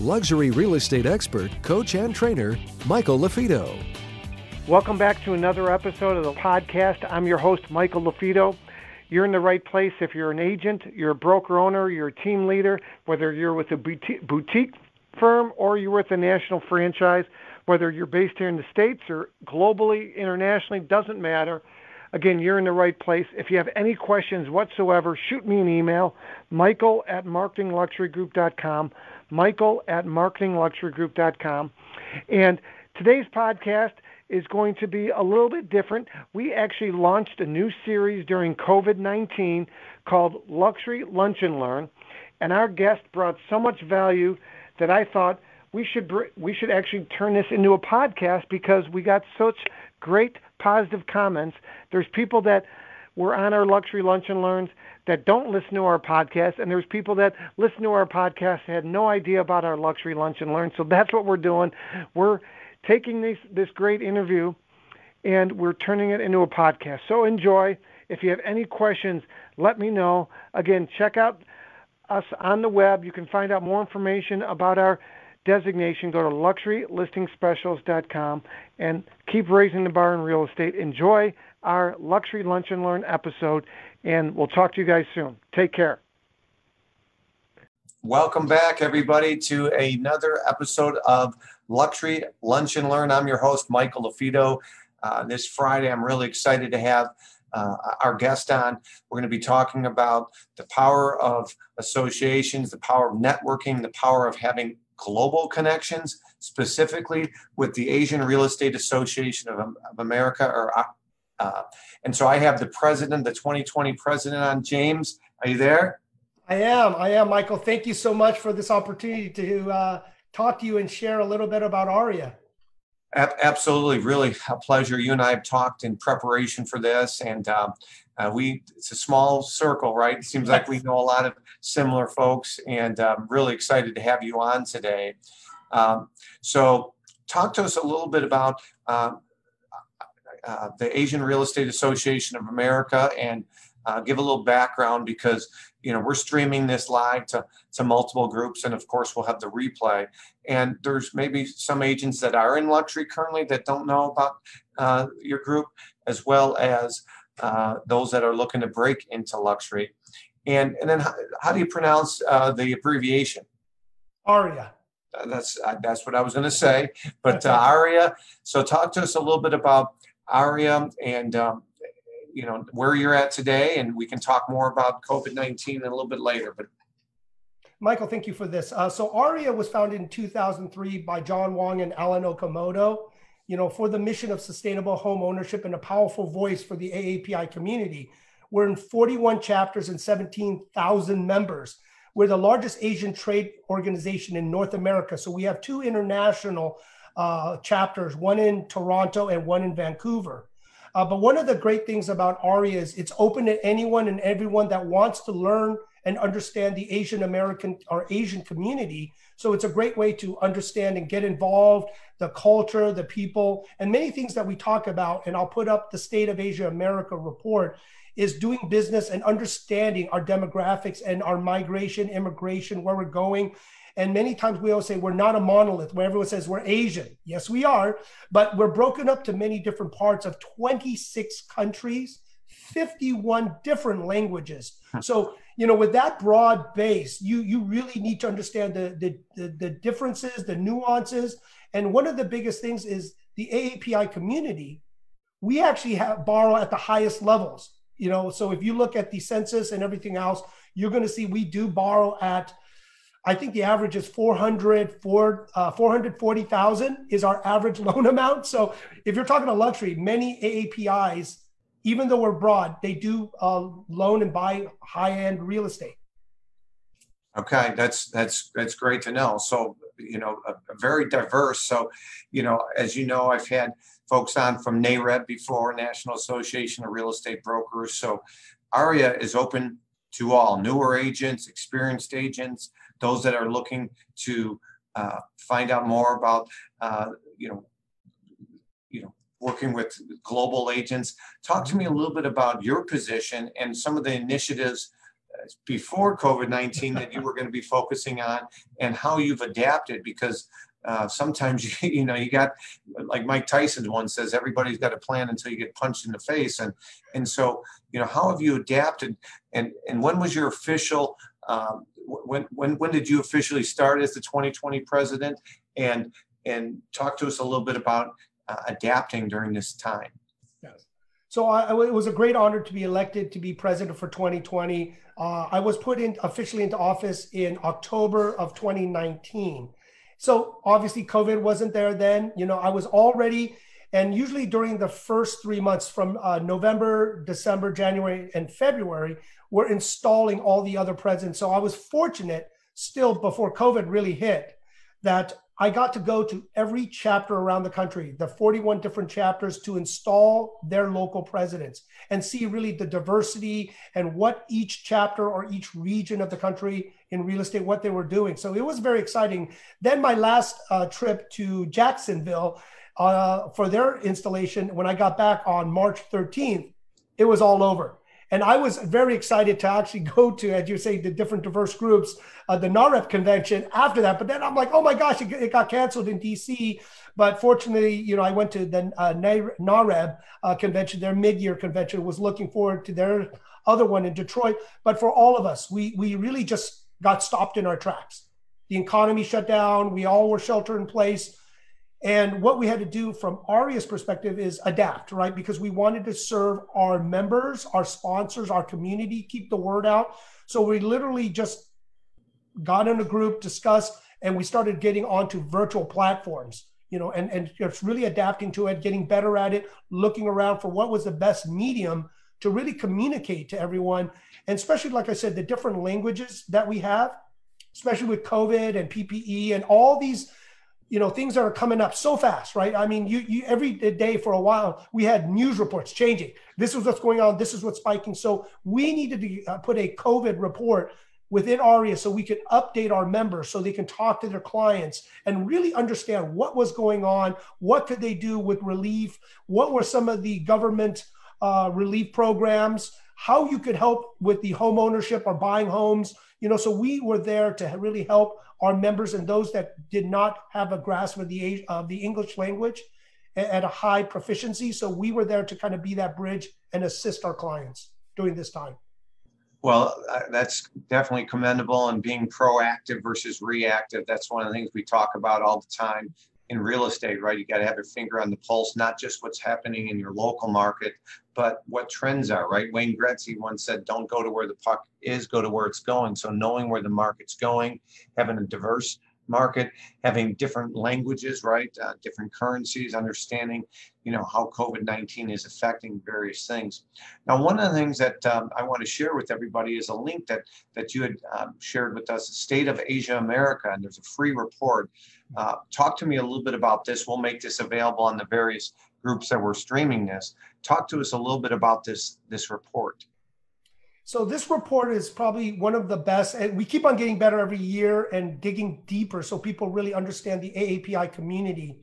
luxury real estate expert, coach, and trainer, Michael LaFido. Welcome back to another episode of the podcast. I'm your host, Michael LaFido. You're in the right place if you're an agent, you're a broker owner, you're a team leader, whether you're with a boutique firm or you're with a national franchise, whether you're based here in the States or globally, internationally, doesn't matter. Again, you're in the right place. If you have any questions whatsoever, shoot me an email, michael at marketingluxurygroup.com michael at marketingluxurygroup.com. And today's podcast is going to be a little bit different. We actually launched a new series during COVID 19 called Luxury Lunch and Learn. And our guest brought so much value that I thought we should we should actually turn this into a podcast because we got such great positive comments. There's people that were on our luxury lunch and learns that don't listen to our podcast, and there's people that listen to our podcast had no idea about our luxury lunch and learn. So that's what we're doing. We're taking this this great interview, and we're turning it into a podcast. So enjoy. If you have any questions, let me know. Again, check out us on the web. You can find out more information about our designation. Go to luxurylistingspecialist.com and keep raising the bar in real estate. Enjoy our luxury lunch and learn episode and we'll talk to you guys soon. Take care. Welcome back, everybody, to another episode of Luxury Lunch and Learn. I'm your host, Michael LaFido. Uh, this Friday, I'm really excited to have uh, our guest on. We're going to be talking about the power of associations, the power of networking, the power of having global connections, specifically with the Asian Real Estate Association of, of America, or uh, and so I have the president, the 2020 president on. James, are you there? I am. I am, Michael. Thank you so much for this opportunity to uh, talk to you and share a little bit about ARIA. Absolutely, really a pleasure. You and I have talked in preparation for this, and uh, uh, we—it's a small circle, right? It seems like we know a lot of similar folks, and I'm um, really excited to have you on today. Um, so, talk to us a little bit about um, uh, the Asian Real Estate Association of America and uh, give a little background because you know we're streaming this live to to multiple groups and of course we'll have the replay. And there's maybe some agents that are in luxury currently that don't know about uh, your group as well as uh, those that are looking to break into luxury. And and then how, how do you pronounce uh, the abbreviation? Aria. That's that's what i was going to say but aria. So talk to us a little bit about Aria and um, you know where you're at today, and we can talk more about COVID nineteen a little bit later. But Michael, thank you for this. Uh, so Aria was founded in 2003 by John Wong and Alan Okamoto. You know, for the mission of sustainable home ownership and a powerful voice for the AAPI community. We're in 41 chapters and 17,000 members. We're the largest Asian trade organization in North America. So we have two international uh, chapters, one in Toronto and one in Vancouver. Uh, but one of the great things about ARIA is it's open to anyone and everyone that wants to learn and understand the Asian American or Asian community. So it's a great way to understand and get involved, the culture, the people, and many things that we talk about. And I'll put up the State of Asia America report is doing business and understanding our demographics and our migration, immigration, where we're going, and many times we always say we're not a monolith where everyone says we're Asian. Yes, we are, but we're broken up to many different parts of 26 countries, 51 different languages. Hmm. So, you know, with that broad base, you you really need to understand the the, the, the differences, the nuances. And one of the biggest things is the AAPI community. We actually have borrow at the highest levels. You know, so if you look at the census and everything else, you're going to see we do borrow at I think the average is 400, for, uh, 440,000 is our average loan amount. So if you're talking a luxury, many AAPIs, even though we're broad, they do uh, loan and buy high-end real estate. Okay, that's that's that's great to know. So you know, very diverse. So, you know, as you know, I've had folks on from NAREB before, National Association of Real Estate Brokers. So ARIA is open to all newer agents, experienced agents, those that are looking to uh, find out more about, uh, you know, you know, working with global agents. Talk to me a little bit about your position and some of the initiatives uh, before COVID-19 that you were going to be focusing on and how you've adapted because uh, sometimes you, you know you got like Mike Tyson once says everybody's got a plan until you get punched in the face and and so you know how have you adapted and and when was your official um, when when when did you officially start as the 2020 president? And and talk to us a little bit about uh, adapting during this time. Yes. So I, it was a great honor to be elected to be president for 2020 uh, i was put in officially into office in october of 2019 so obviously COVID wasn't there then. You know, I was already, and usually during the first three months from uh, November, December, January, and February, we're installing all the other presidents. So I was fortunate still before COVID really hit that I got to go to every chapter around the country, the 41 different chapters, to install their local presidents and see really the diversity and what each chapter or each region of the country in real estate, what they were doing. So it was very exciting. Then my last uh, trip to Jacksonville uh, for their installation, when I got back on March 13th, it was all over. And I was very excited to actually go to, as you say, the different diverse groups, uh, the NAREB convention after that. But then I'm like, oh my gosh, it, it got canceled in DC. But fortunately, you know, I went to the uh, NAREB uh, convention, their mid-year convention, was looking forward to their other one in Detroit. But for all of us, we we really just got stopped in our tracks. The economy shut down. We all were shelter in place. And what we had to do from Aria's perspective is adapt, right? Because we wanted to serve our members, our sponsors, our community, keep the word out. So we literally just got in a group, discussed, and we started getting onto virtual platforms, you know, and, and just really adapting to it, getting better at it, looking around for what was the best medium to really communicate to everyone. And especially, like I said, the different languages that we have, especially with COVID and PPE and all these you know things are coming up so fast right? I mean you, you every day for a while we had news reports changing. This is what's going on. This is what's spiking. So we needed to uh, put a covid report within aria so we could update our members so they can talk to their clients and really understand what was going on what could they do with relief what were some of the government uh, relief programs how you could help with the home ownership or buying homes you know so we were there to really help our members and those that did not have a grasp of the of the English language at a high proficiency. So we were there to kind of be that bridge and assist our clients during this time. Well, uh, that's definitely commendable and being proactive versus reactive. That's one of the things we talk about all the time in real estate, right? You got to have your finger on the pulse, not just what's happening in your local market, but what trends are, right? Wayne Gretzky once said, don't go to where the puck is, go to where it's going. So knowing where the market's going, having a diverse market, having different languages, right? Uh, different currencies, understanding, you know, how COVID-19 is affecting various things. Now, one of the things that um, I want to share with everybody is a link that that you had um, shared with us, State of Asia America, and there's a free report. Uh, talk to me a little bit about this. We'll make this available on the various groups that we're streaming this. Talk to us a little bit about this this report. So this report is probably one of the best, and we keep on getting better every year and digging deeper so people really understand the AAPI community.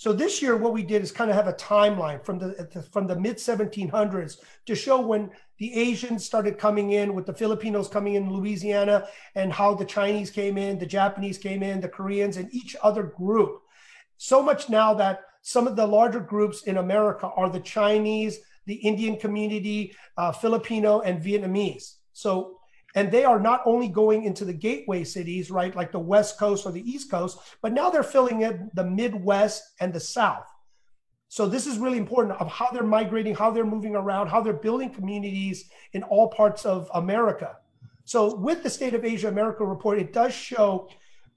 So this year, what we did is kind of have a timeline from the from the mid 1700s to show when the Asians started coming in, with the Filipinos coming in Louisiana, and how the Chinese came in, the Japanese came in, the Koreans, and each other group. So much now that some of the larger groups in America are the Chinese, the Indian community, uh, Filipino, and Vietnamese. So, and they are not only going into the gateway cities, right, like the West Coast or the East Coast, but now they're filling in the Midwest and the South. So this is really important of how they're migrating, how they're moving around, how they're building communities in all parts of America. So with the State of Asia America report, it does show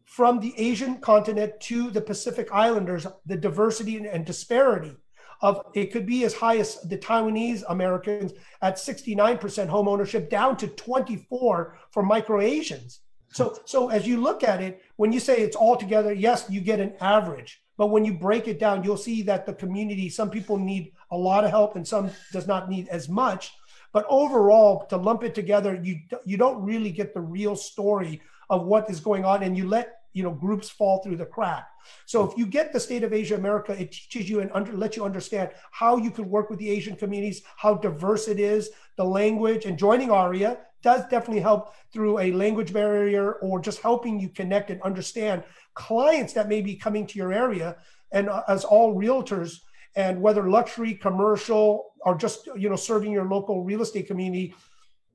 from the Asian continent to the Pacific Islanders, the diversity and disparity of it could be as high as the Taiwanese Americans at 69% home ownership down to 24 for micro Asians. So, so as you look at it, when you say it's all together, yes, you get an average. But when you break it down, you'll see that the community, some people need a lot of help and some does not need as much. But overall, to lump it together, you you don't really get the real story of what is going on, and you let you know groups fall through the crack. So if you get the state of Asia America, it teaches you and under, let you understand how you can work with the Asian communities, how diverse it is, the language, and joining aria does definitely help through a language barrier or just helping you connect and understand clients that may be coming to your area. And uh, as all realtors, and whether luxury, commercial, or just you know serving your local real estate community,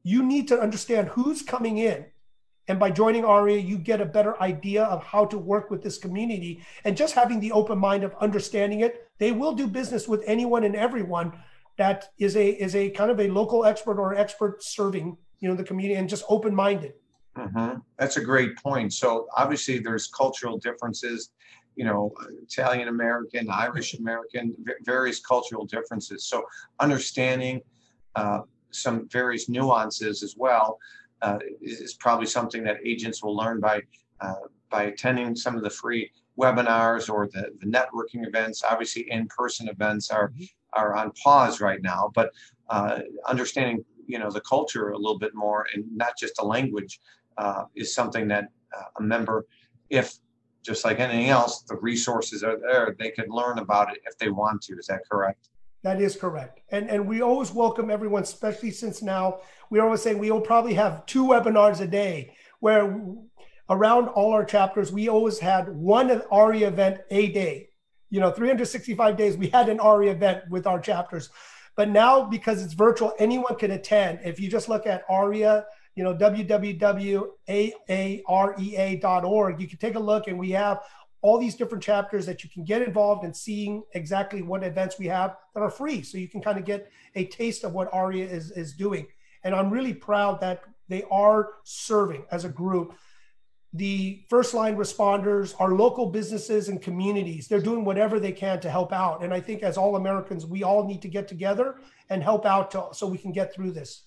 you need to understand who's coming in. And by joining ARIA, you get a better idea of how to work with this community. And just having the open mind of understanding it, they will do business with anyone and everyone that is a is a kind of a local expert or expert serving you know the community and just open minded. Mm-hmm. That's a great point. So obviously, there's cultural differences you know, Italian American, Irish American, various cultural differences. So understanding uh, some various nuances as well uh, is, probably something that agents will learn by uh, by attending some of the free webinars or the, the networking events. Obviously, in-person events are mm-hmm. are on pause right now, but uh, understanding you know the culture a little bit more and not just the language uh, is something that uh, a member, if just like anything else, the resources are there. They can learn about it if they want to. Is that correct? That is correct. And and we always welcome everyone, especially since now we're always saying we will probably have two webinars a day where around all our chapters, we always had one AREAA event a day. You know, 365 days, we had an AREAA event with our chapters. But now, because it's virtual, anyone can attend. If you just look at ARIA, you know, www.areaa.org. You can take a look, and we have all these different chapters that you can get involved in seeing exactly what events we have that are free. So you can kind of get a taste of what ARIA is, is doing. And I'm really proud that they are serving as a group. The first line responders, our local businesses and communities, they're doing whatever they can to help out. And I think as all Americans, we all need to get together and help out to, so we can get through this.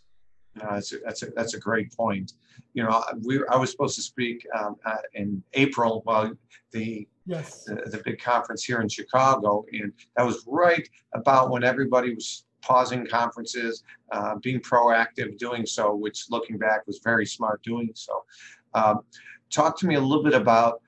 No, that's a, that's a, that's a great point. You know, we I was supposed to speak um, uh, in April while the, yes. the the big conference here in Chicago, and that was right about when everybody was pausing conferences, uh, being proactive, doing so, which looking back was very smart doing so. Um, talk to me a little bit about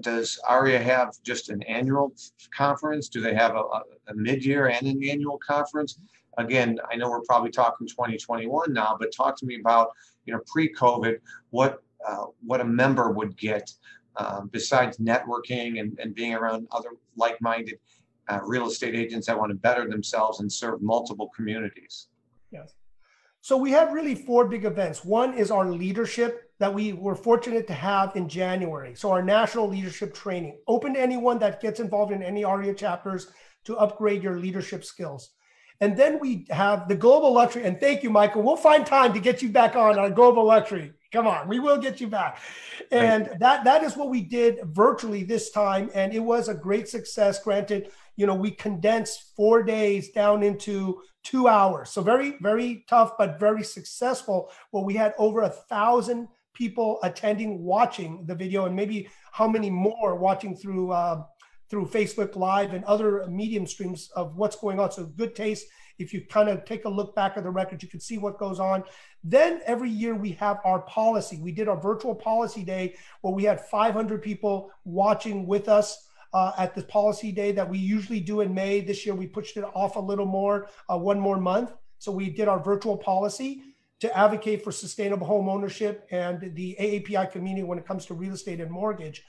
does ARIA have just an annual conference? Do they have a, a mid-year and an annual conference? Again, I know we're probably talking 2021 now, but talk to me about, you know, pre-COVID, what uh, what a member would get uh, besides networking and, and being around other like-minded uh, real estate agents that want to better themselves and serve multiple communities. Yes. So we have really four big events. One is our leadership that we were fortunate to have in January. So our national leadership training, open to anyone that gets involved in any AREAA chapters to upgrade your leadership skills. And then we have the global luxury. And thank you, Michael. We'll find time to get you back on our global luxury. Come on, we will get you back. And that that is what we did virtually this time. And it was a great success. Granted, you know, we condensed four days down into two hours. So very, very tough, but very successful. Well, we had over a thousand people attending, watching the video, and maybe how many more watching through uh, through Facebook Live and other medium streams of what's going on. So good taste. If you kind of take a look back at the record, you can see what goes on. Then every year we have our policy. We did our virtual policy day where we had 500 people watching with us. Uh, at the policy day that we usually do in May. This year we pushed it off a little more, uh, one more month. So we did our virtual policy to advocate for sustainable home ownership and the AAPI community when it comes to real estate and mortgage.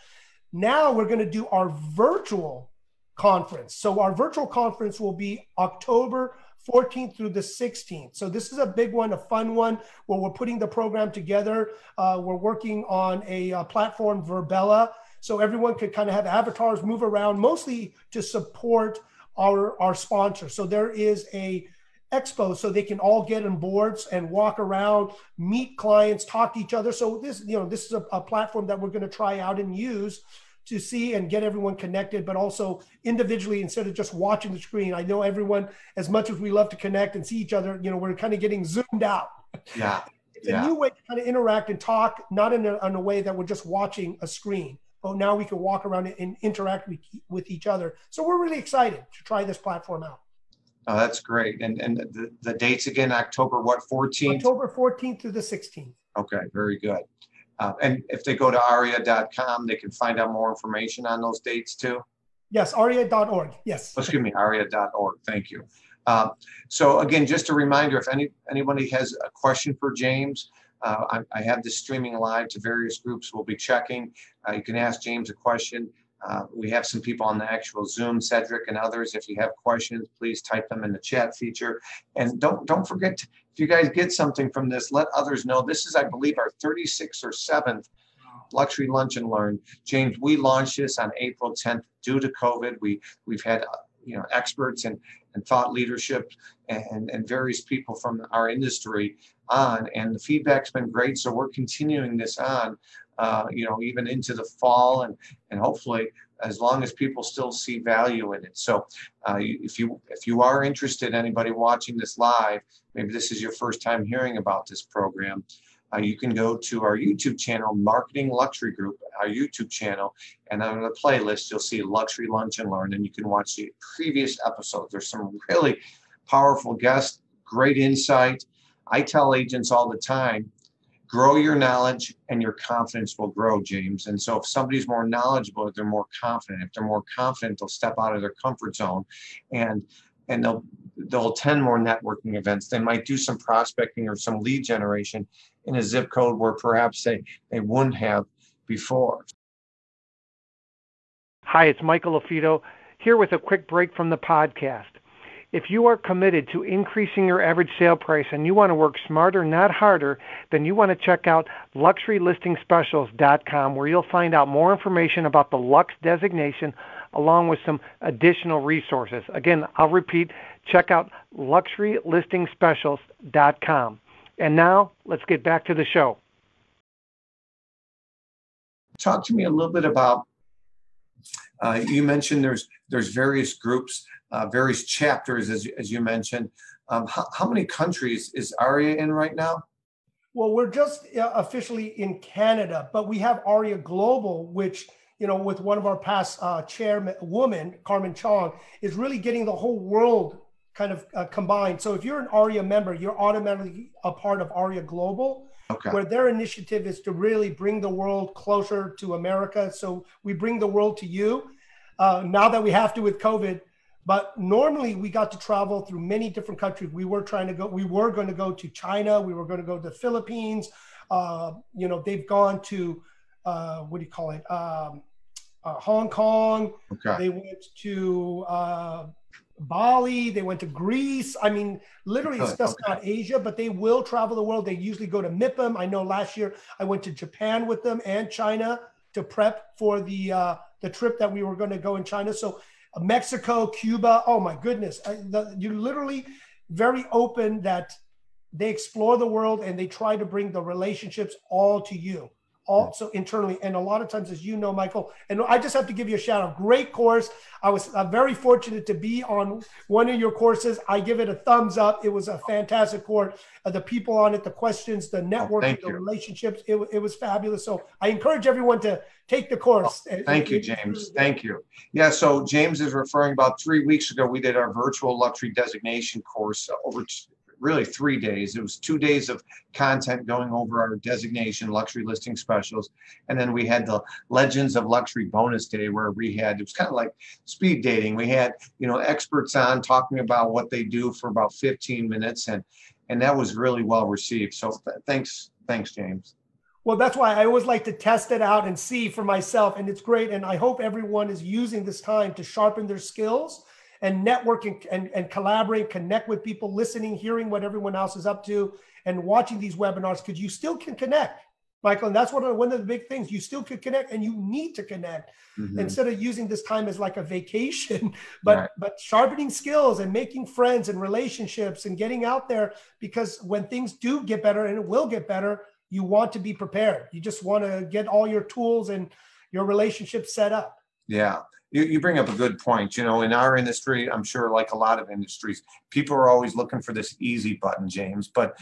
Now we're going to do our virtual conference. So our virtual conference will be October 14th through the 16th. So this is a big one, a fun one where we're putting the program together. Uh, we're working on a, a uh, platform, Virbela, so everyone could kind of have avatars move around, mostly to support our our sponsor. So there is a expo so they can all get on boards and walk around, meet clients, talk to each other. So this, you know, this is a, a platform that we're going to try out and use to see and get everyone connected, but also individually instead of just watching the screen. I know everyone, as much as we love to connect and see each other, you know, we're kind of getting zoomed out. Yeah. it's yeah. a new way to kind of interact and talk, not in a, in a way that we're just watching a screen. But now we can walk around and interact with, with each other. So we're really excited to try this platform out. Oh, that's great. And and the, the dates again, October what, 14th? October 14th through the 16th. Okay, very good. Uh, and if they go to aria.com, they can find out more information on those dates too? Yes, aria.org. Yes. Oh, excuse me, aria.org. Thank you. Uh, so again, just a reminder, if any anybody has a question for James, uh, I, I, have this streaming live to various groups. We'll be checking. Uh, you can ask James a question. Uh, we have some people on the actual Zoom, Cedric and others. If you have questions, please type them in the chat feature. And don't don't forget, to, if you guys get something from this, let others know. This is, I believe, our 36th or 7th Luxury Lunch and Learn. James, we launched this on April 10th due to COVID. We we've had you know experts and and thought leadership and, and various people from our industry on and the feedback's been great so we're continuing this on uh, you know, even into the fall and, and hopefully as long as people still see value in it. So uh, if you if you are interested, anybody watching this live, maybe this is your first time hearing about this program, uh, you can go to our YouTube channel, Marketing Luxury Group, our YouTube channel, and on the playlist you'll see Luxury Lunch and Learn, and you can watch the previous episodes. There's some really powerful guests, great insight. I tell agents all the time, grow your knowledge and your confidence will grow, James. And so if somebody's more knowledgeable, they're more confident. If they're more confident, they'll step out of their comfort zone and and they'll they'll attend more networking events. They might do some prospecting or some lead generation in a zip code where perhaps they, they wouldn't have before. Hi, it's Michael LaFido here with a quick break from the podcast. If you are committed to increasing your average sale price and you want to work smarter, not harder, then you want to check out luxurylistingspecialist.com where you'll find out more information about the Lux designation along with some additional resources. Again, I'll repeat, check out luxurylistingspecialist.com. And now, let's get back to the show. Talk to me a little bit about uh, you mentioned there's there's various groups uh, various chapters, as, as you mentioned. Um, how, how, many countries is ARIA in right now? Well, we're just uh, officially in Canada, but we have ARIA Global, which, you know, with one of our past uh, chairwoman, Carmen Chong, is really getting the whole world kind of uh, combined. So if you're an ARIA member, you're automatically a part of ARIA Global. Okay. Where their initiative is to really bring the world closer to America. So we bring the world to you. Uh, now that we have to with COVID, but normally we got to travel through many different countries. We were trying to go, we were going to go to China, we were going to go to the Philippines. Uh, you know, they've gone to, uh, what do you call it? Um, uh, Hong Kong. Okay. They went to uh, Bali. They went to Greece. I mean, literally, it's just okay. not Asia, but they will travel the world. They usually go to MIPIM. I know last year I went to Japan with them and China to prep for the uh, the trip that we were going to go in China. So Mexico, Cuba. Oh my goodness. I, the, you're literally very open that they explore the world and they try to bring the relationships all to you also internally and a lot of times as you know michael and i just have to give you a shout out great course. I was uh, very fortunate to be on one of your courses. I give it a thumbs up. It was a fantastic course. Uh, the people on it the questions the oh, networking oh, the relationships it, it was fabulous. So i encourage everyone to take the course. Oh, thank it, you james. Thank you. Yeah so james is referring about three weeks ago we did our virtual luxury designation course over really three days. It was two days of content going over our designation, luxury listing specialist. And then we had the Legends of Luxury bonus day where we had, it was kind of like speed dating. We had, you know, experts on talking about what they do for about 15 minutes. And, and that was really well received. So th- thanks, thanks, James. Well, that's why I always like to test it out and see for myself. And it's great. And I hope everyone is using this time to sharpen their skills and network and, and, and collaborate, connect with people, listening, hearing what everyone else is up to, and watching these webinars because you still can connect. Michael, and that's one of, one of the big things. You still can connect and you need to connect mm-hmm. instead of using this time as like a vacation, but right. but sharpening skills and making friends and relationships and getting out there because when things do get better and it will get better, you want to be prepared. You just want to get all your tools and your relationships set up. Yeah you, you bring up a good point. You know, in our industry, I'm sure, like a lot of industries, people are always looking for this easy button, James. But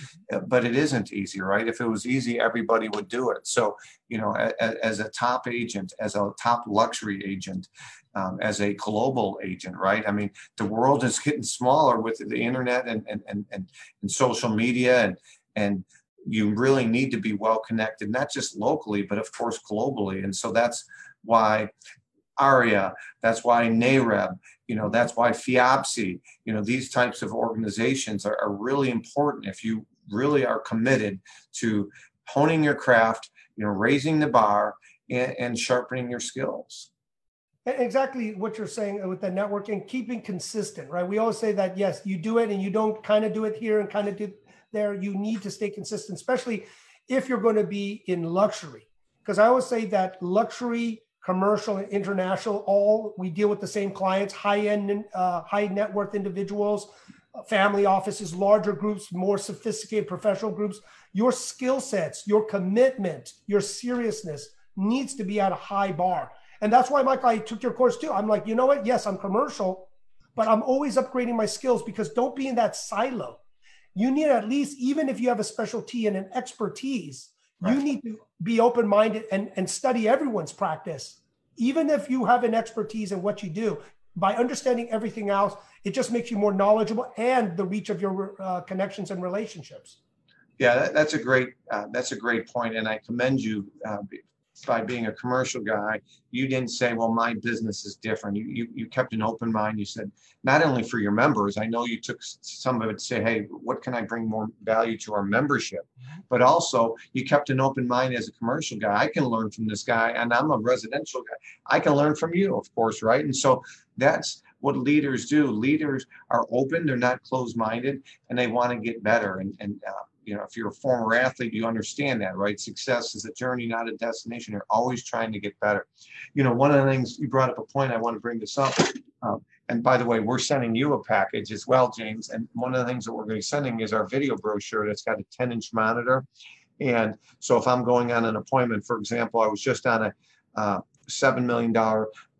but it isn't easy, right? If it was easy, everybody would do it. So you know, as, as a top agent, as a top luxury agent, um, as a global agent, right? I mean, the world is getting smaller with the internet and and and and, and social media and and you really need to be well connected, not just locally, but of course globally. And so that's why AREAA, that's why NAREB, you know, that's why FIABCI, you know, these types of organizations are, are really important if you really are committed to honing your craft, you know, raising the bar and, and sharpening your skills. Exactly what you're saying uh, with the networking, keeping consistent, right? We always say that yes, you do it and you don't kind of do it here and kind of do there. You need to stay consistent, especially if you're going to be in luxury. Because I always say that luxury commercial and international, all we deal with the same clients, high end, uh, high net worth individuals, family offices, larger groups, more sophisticated professional groups. Your skill sets, your commitment, your seriousness needs to be at a high bar. And that's why, Mike, I took your course too. I'm like, you know what? Yes, I'm commercial, but I'm always upgrading my skills because don't be in that silo. You need at least, even if you have a specialty and an expertise, Right. You need to be open minded and, and study everyone's practice. Even if you have an expertise in what you do, by understanding everything else, it just makes you more knowledgeable and the reach of your uh, connections and relationships. Yeah, that, that's a great uh, that's a great point, and I commend you uh, by being a commercial guy, you didn't say, well, my business is different. You, you, you kept an open mind. You said, not only for your members, I know you took some of it to say, hey, what can I bring more value to our membership? But also, you kept an open mind as a commercial guy. I can learn from this guy, and I'm a residential guy. I can learn from you, of course, right? And so that's what leaders do. Leaders are open, they're not closed minded, and they want to get better. And, and uh, you know, if you're a former athlete, you understand that, right? Success is a journey, not a destination. You're always trying to get better. You know, one of the things you brought up a point, I want to bring this up. Um, and by the way, we're sending you a package as well, James. And one of the things that we're going to be sending is our video brochure that's got a 10 inch monitor. And so if I'm going on an appointment, for example, I was just on a uh, $7 million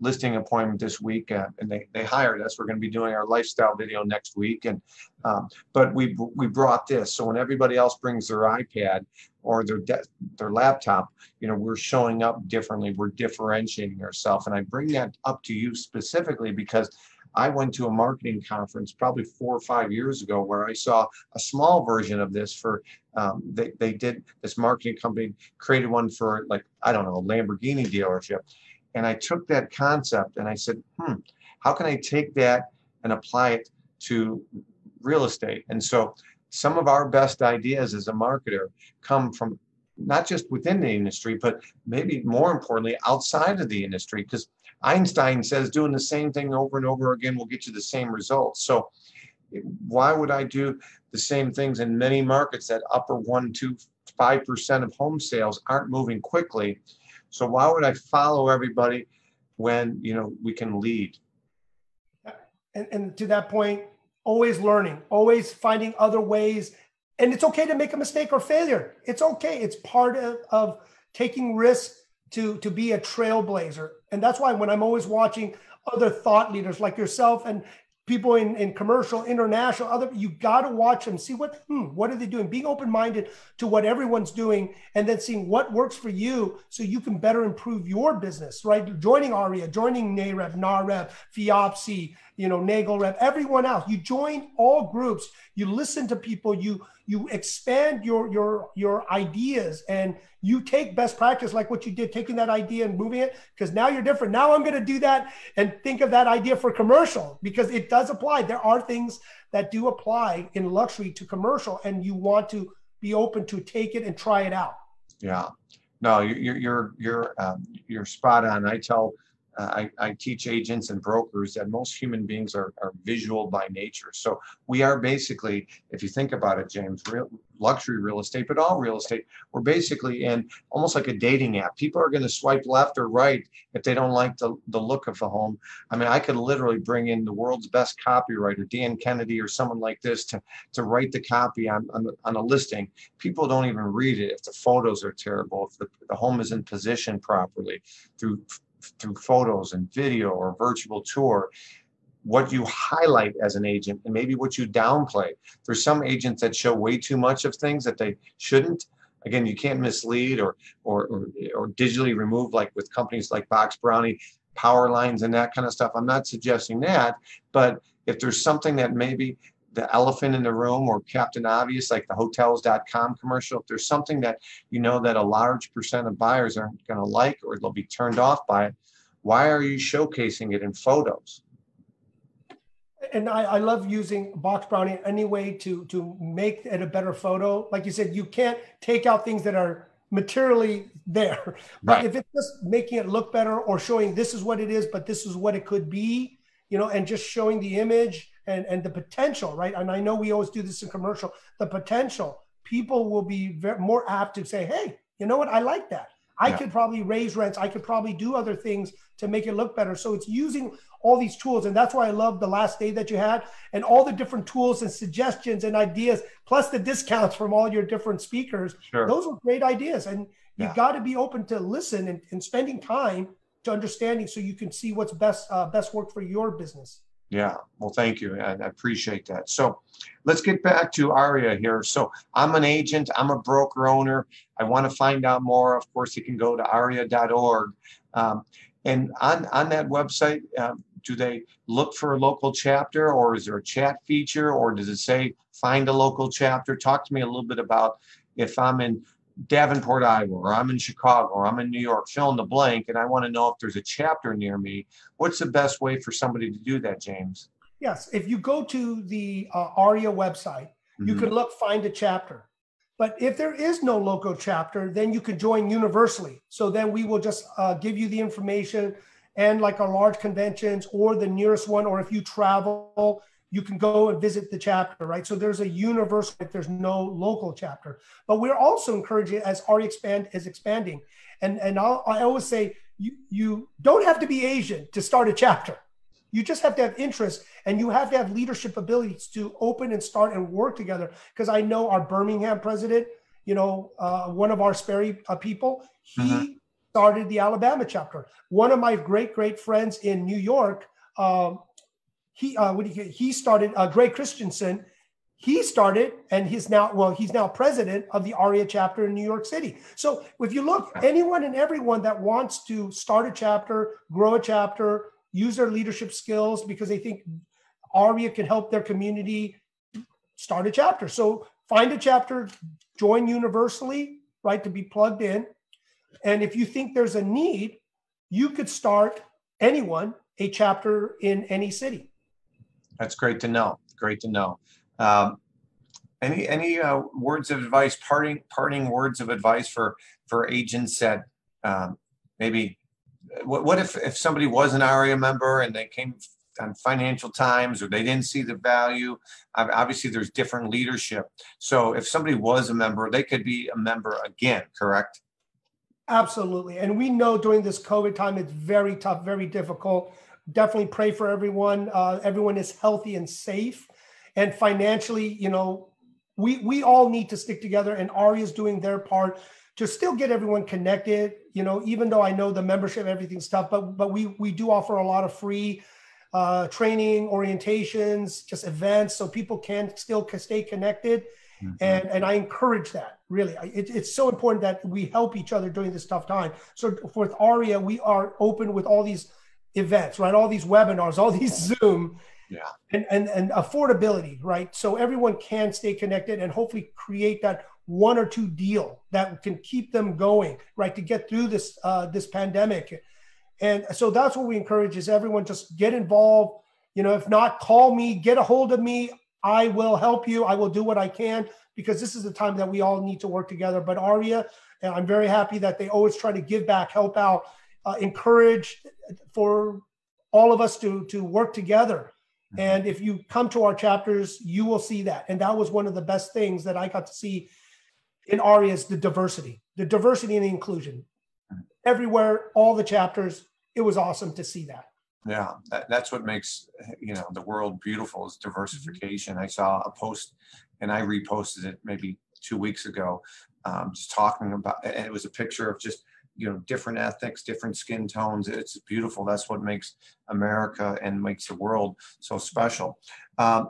listing appointment this week, uh, and they, they hired us. We're going to be doing our lifestyle video next week, and um, but we we brought this. So when everybody else brings their iPad or their de- their laptop, you know, we're showing up differently. We're differentiating ourselves, and I bring that up to you specifically because I went to a marketing conference probably four or five years ago where I saw a small version of this for um, they, they did this marketing company created one for like I don't know a Lamborghini dealership and I took that concept and I said, hmm, how can I take that and apply it to real estate? And so some of our best ideas as a marketer come from not just within the industry, but maybe more importantly, outside of the industry. Because Einstein says doing the same thing over and over again will get you the same results. So why would I do the same things in many markets that upper one, two, five percent of home sales aren't moving quickly? So why would I follow everybody when you know we can lead? And, and to that point, always learning, always finding other ways. And it's okay to make a mistake or failure. It's okay. It's part of, of taking risks to, to be a trailblazer. And that's why when I'm always watching other thought leaders like yourself and people in, in commercial, international, other you got to watch them, see what hmm, what are they doing, being open-minded to what everyone's doing, and then seeing what works for you so you can better improve your business, right? Joining AREAA, joining NAREB, NAREB, FIABCI, you know, NAGLREP, everyone else. You join all groups, you listen to people, you you expand your your your ideas and you take best practice like what you did taking that idea and moving it because now you're different. Now i'm going to do that and think of that idea for commercial because it does apply. There are things that do apply in luxury to commercial and you want to be open to take it and try it out. Yeah. No you're you're you're um, you're spot on. I tell Uh, I, I, teach agents and brokers that most human beings are, are, visual by nature. So we are basically, if you think about it, James, real, luxury real estate, but all real estate, we're basically in almost like a dating app. People are going to swipe left or right if they don't like the, the look of the home. I mean, I could literally bring in the world's best copywriter, Dan Kennedy, or someone like this to, to write the copy on, on, on a listing. People don't even read it if the photos are terrible, if the, the home isn't positioned properly through through photos and video or virtual tour what you highlight as an agent and maybe what you downplay. There's some agents that show way too much of things that they shouldn't. Again, you can't mislead or or or, or digitally remove like with companies like Box Brownie, power lines and that kind of stuff. I'm not suggesting that, but if there's something that maybe the elephant in the room or Captain Obvious, like the hotels.com commercial, if there's something that you know that a large percent of buyers aren't going to like or they'll be turned off by it, why are you showcasing it in photos? and I, I, love using box brownie any way to to make it a better photo. Like you said, you can't take out things that are materially there. But right. if it's just making it look better or showing this is what it is, but this is what it could be, you know, and just showing the image and and the potential, right? And I know we always do this in commercial. The potential, people will be very, more apt to say, "Hey, you know what? I like that. I yeah. could probably raise rents. I could probably do other things to make it look better." So it's using all these tools. And that's why I love the last day that you had and all the different tools and suggestions and ideas, plus the discounts from all your different speakers. Sure. Those were great ideas. And you've got to be open to listen and, and, spending time to understanding so you can see what's best uh, best work for your business. Yeah, well, thank you. I, I appreciate that. So let's get back to Aria here. So I'm an agent, I'm a broker owner. I want to find out more. Of course, you can go to aria.org. Um, and on, on that website, um, do they look for a local chapter or is there a chat feature or does it say find a local chapter? Talk to me a little bit about if I'm in Davenport, Iowa, or I'm in Chicago, or I'm in New York, fill in the blank, and I want to know if there's a chapter near me. What's the best way for somebody to do that, James? Yes, if you go to the uh, ARIA website, mm-hmm. you can look, find a chapter. But if there is no local chapter, then you can join universally. So then we will just uh, give you the information and like our large conventions or the nearest one, or if you travel, you can go and visit the chapter, right? So there's a universal, there's no local chapter. But we're also encouraging as ARI expand is expanding. And and I'll, I always say you you don't have to be Asian to start a chapter. You just have to have interest and you have to have leadership abilities to open and start and work together. Because I know our Birmingham president, you know, uh, one of our Sperry uh, people, he uh-huh started the Alabama chapter. One of my great great friends in New York, um, he uh, he, he started uh, Greg Christensen. He started, and he's now well, he's now president of the ARIA chapter in New York City. So if you look, anyone and everyone that wants to start a chapter, grow a chapter, use their leadership skills because they think ARIA can help their community start a chapter. So find a chapter, join universally, right, to be plugged in and if you think there's a need, you could start anyone a chapter in any city. That's great to know. Great to know. Um, any any uh, words of advice, parting parting words of advice for for agents that um, maybe what, what if if somebody was an ARIA member and they came on Financial Times or they didn't see the value? Obviously, there's different leadership. So if somebody was a member, they could be a member again, correct? Absolutely. And we know during this COVID time, it's very tough, very difficult. Definitely pray for everyone. Uh, everyone is healthy and safe. And financially, you know, we, we all need to stick together, and ARIA is doing their part to still get everyone connected. You know, even though I know the membership, everything's tough, but but we we do offer a lot of free uh, training, orientations, just events, so people can still stay connected. Mm-hmm. And, and I encourage that really. It, it's so important that we help each other during this tough time. So with ARIA, we are open with all these events, right? All these webinars, all these Zoom. Yeah. And, and, and affordability, right? So everyone can stay connected and hopefully create that one or two deal that can keep them going, right? To get through this uh, this pandemic. And so that's what we encourage is everyone just get involved. You know, if not, call me, get a hold of me. I will help you. I will do what I can because this is the time that we all need to work together. But Aria, I'm very happy that they always try to give back, help out, uh, encourage for all of us to to work together. Mm-hmm. And if you come to our chapters, you will see that. And that was one of the best things that I got to see in Aria is the diversity, the diversity and the inclusion. Mm-hmm. Everywhere, all the chapters, it was awesome to see that. Yeah, that, that's what makes you know the world beautiful is diversification. I saw a post, and I reposted it maybe two weeks ago, um, just talking about, and it was a picture of just you know different ethnics different skin tones it's beautiful that's what makes america and makes the world so special um,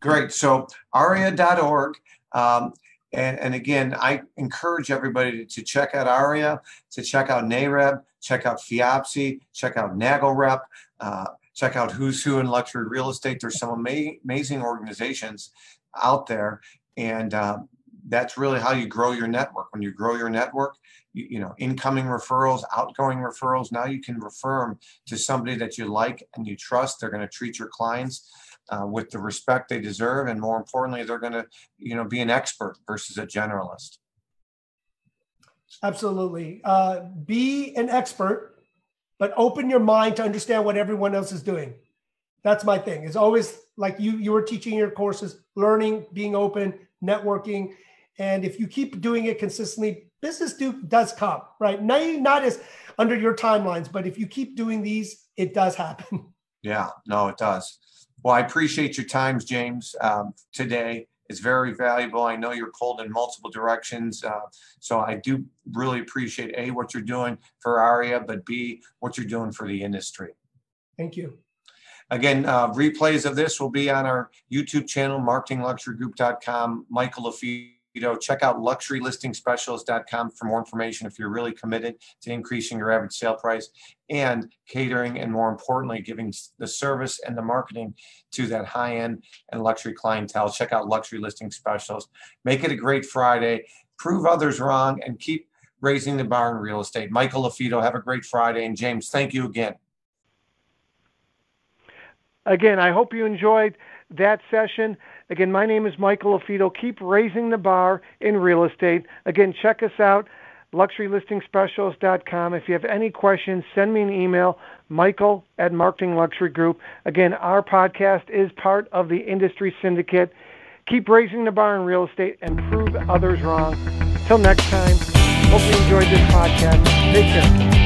great so aria.org um, and, and again, I encourage everybody to, check out ARIA, to check out NAREB, check out FIABCI, check out NAGLREP, uh, check out Who's Who in Luxury Real Estate. There's some ama- amazing organizations out there. And uh, that's really how you grow your network. When you grow your network, you, you, know, incoming referrals, outgoing referrals, now you can refer them to somebody that you like and you trust. They're going to treat your clients uh, with the respect they deserve. And more importantly, they're going to, you know, be an expert versus a generalist. Absolutely. Uh, be an expert, but open your mind to understand what everyone else is doing. That's my thing. It's always like you you were teaching your courses, learning, being open, networking, and if you keep doing it consistently, business do does come right. Not not as under your timelines, but if you keep doing these, it does happen. Yeah, no, it does. Well, I appreciate your times, James, um, today. It's very valuable. I know you're pulled in multiple directions. Uh, so I do really appreciate A, what you're doing for AREAA, but B, what you're doing for the industry. Thank you. Again, uh, replays of this will be on our YouTube channel, marketingluxurygroup.com. Michael LaFido you know, check out luxurylistingspecialist.com for more information if you're really committed to increasing your average sale price and catering and more importantly, giving the service and the marketing to that high end and luxury clientele. Check out Luxury Listing Specialist. Make it a great Friday. Prove others wrong and keep raising the bar in real estate. Michael LaFido, have a great Friday. And James, thank you again. Again, I hope you enjoyed that session. Again, my name is Michael LaFido. Keep raising the bar in real estate. Again, check us out, luxurylistingspecialist.com. If you have any questions, send me an email, michael at Marketing Luxury Group. Again, our podcast is part of the industry syndicate. Keep raising the bar in real estate and prove others wrong. Until next time, hope you enjoyed this podcast. Take care.